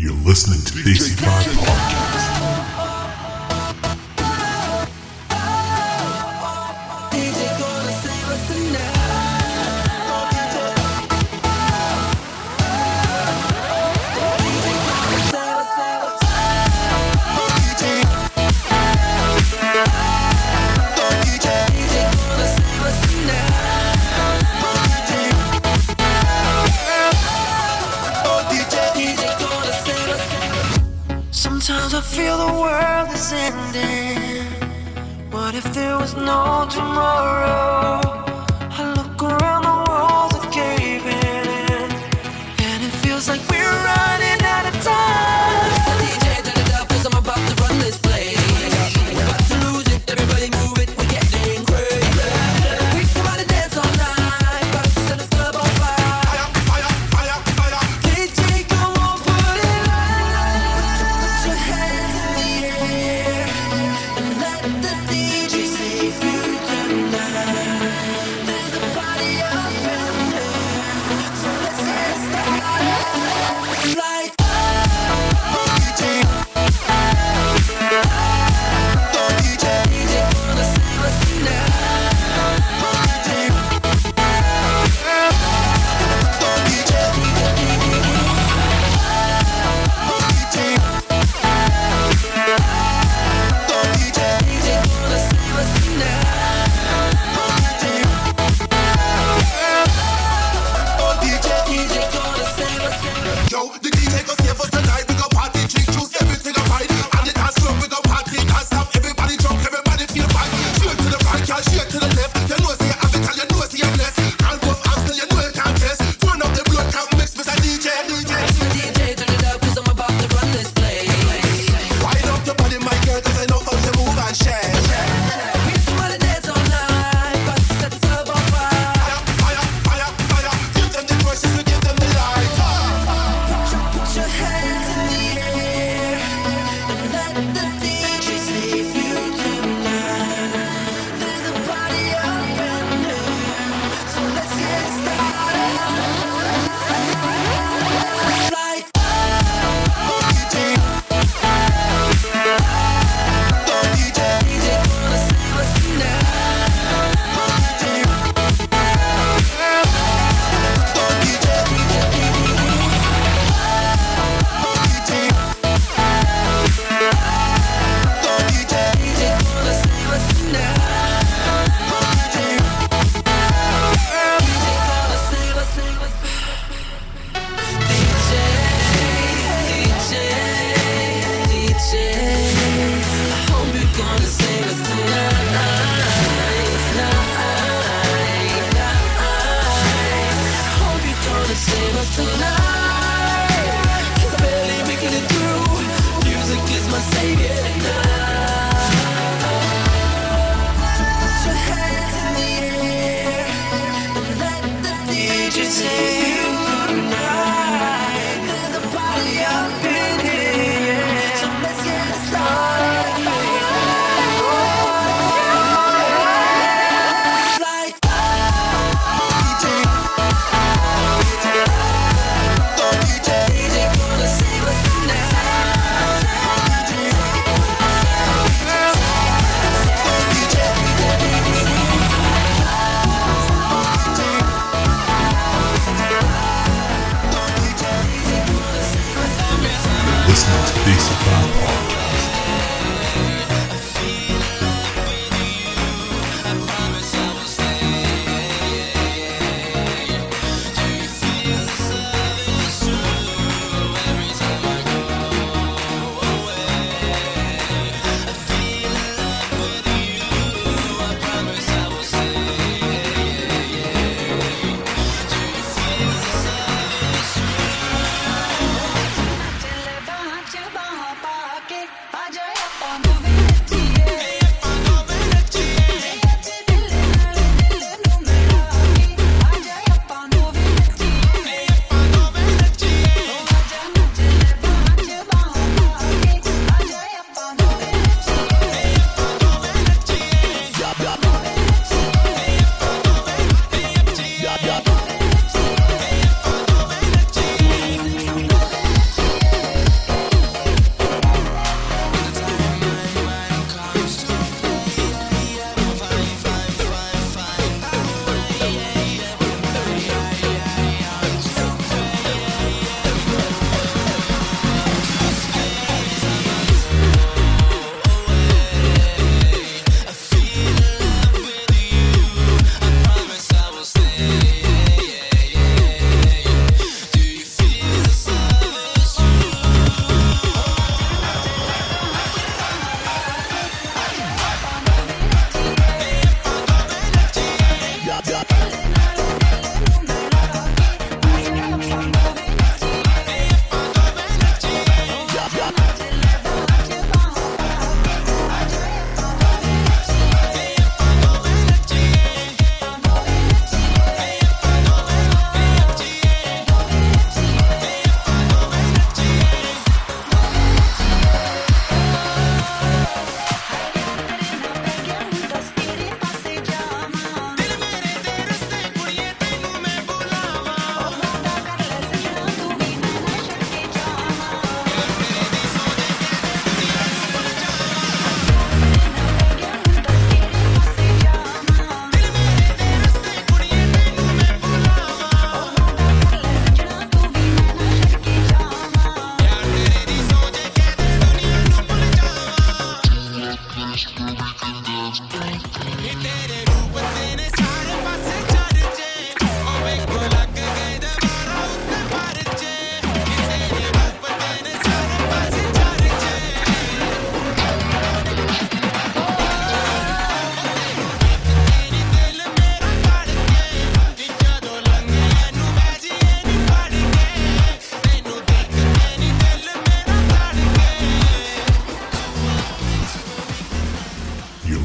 You're listening to Daisy Five Podcast. feel the world is ending? What if there was no tomorrow?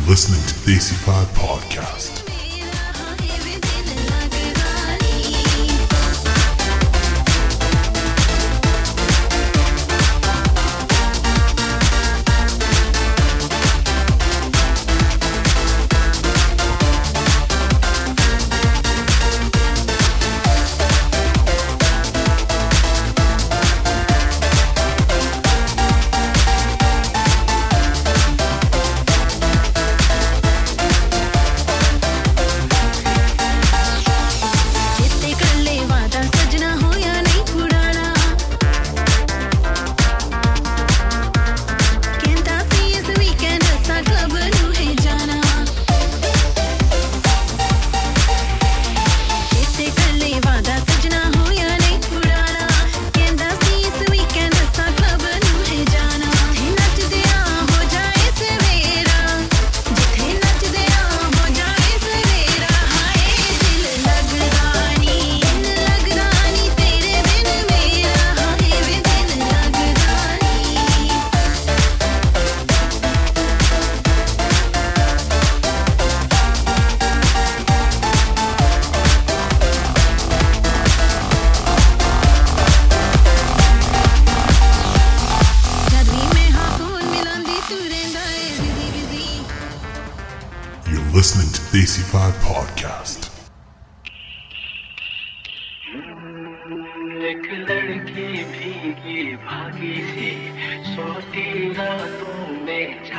listening to the AC5 Podcast.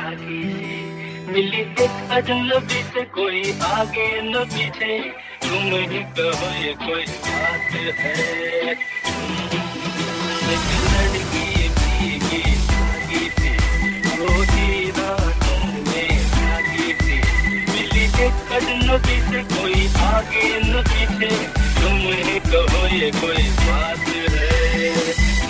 आगे से मिली एक अजनबी से कोई आगे न पीछे। तुम ही तो कहो ये कोई बात है। अजनबी से कोई आगे न पीछे। तुम ही तो कहो ये कोई बात है।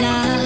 night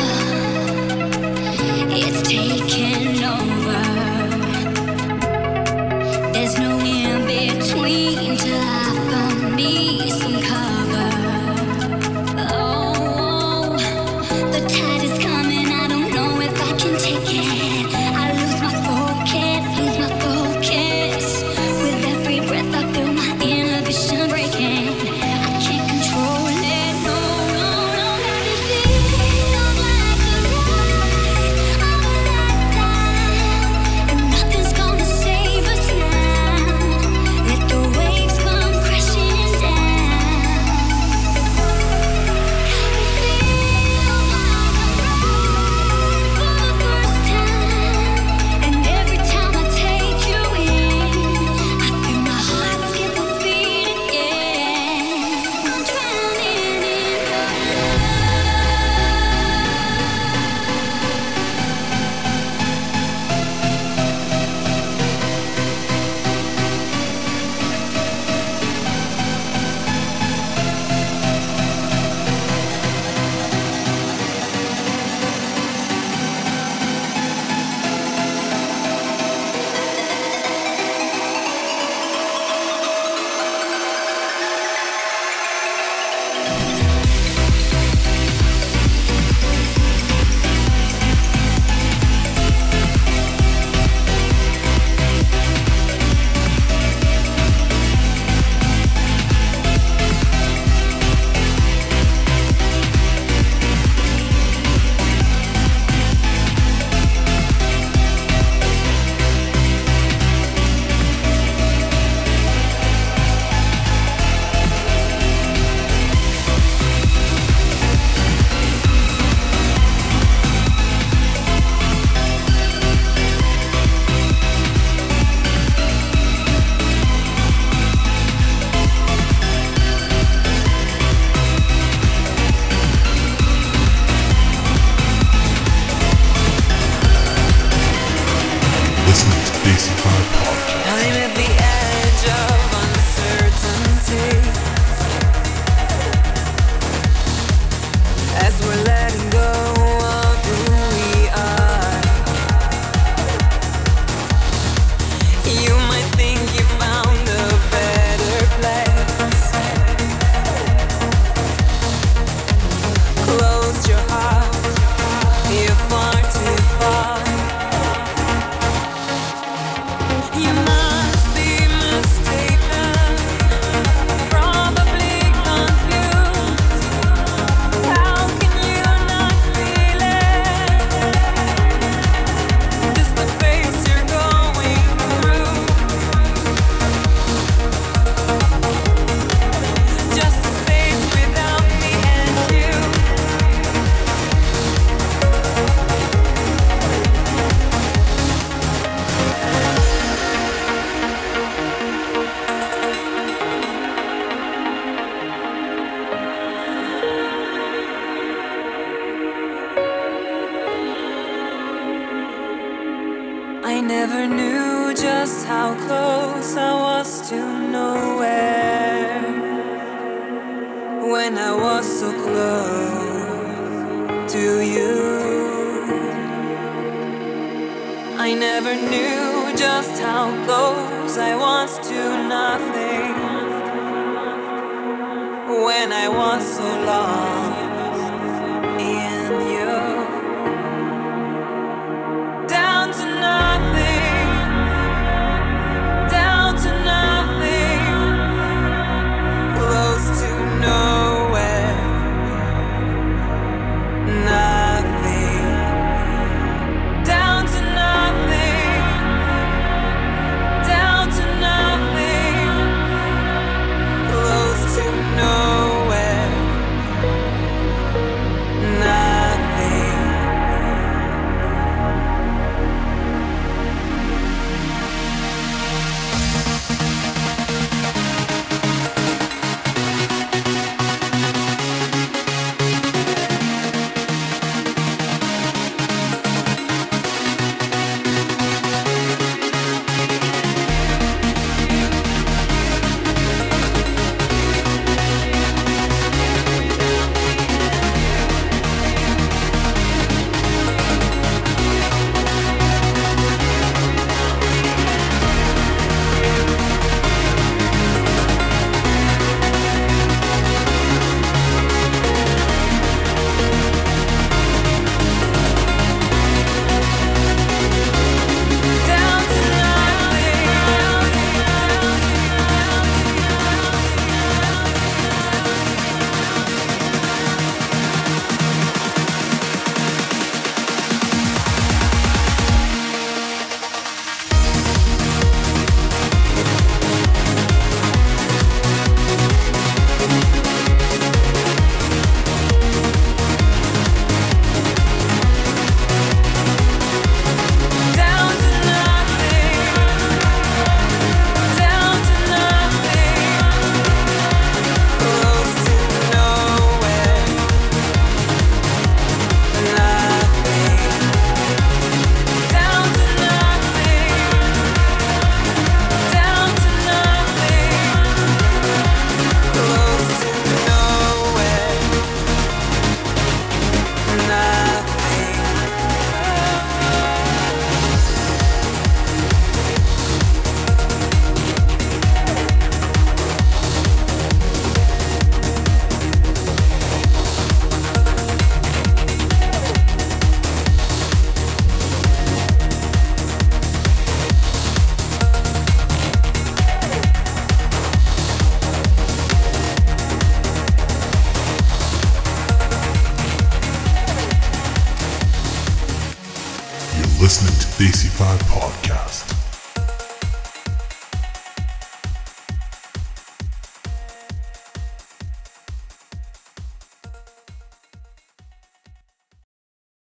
I never knew just how close I was to nowhere. When I was so close to you, I never knew just how close I was to nothing. When I was so lost.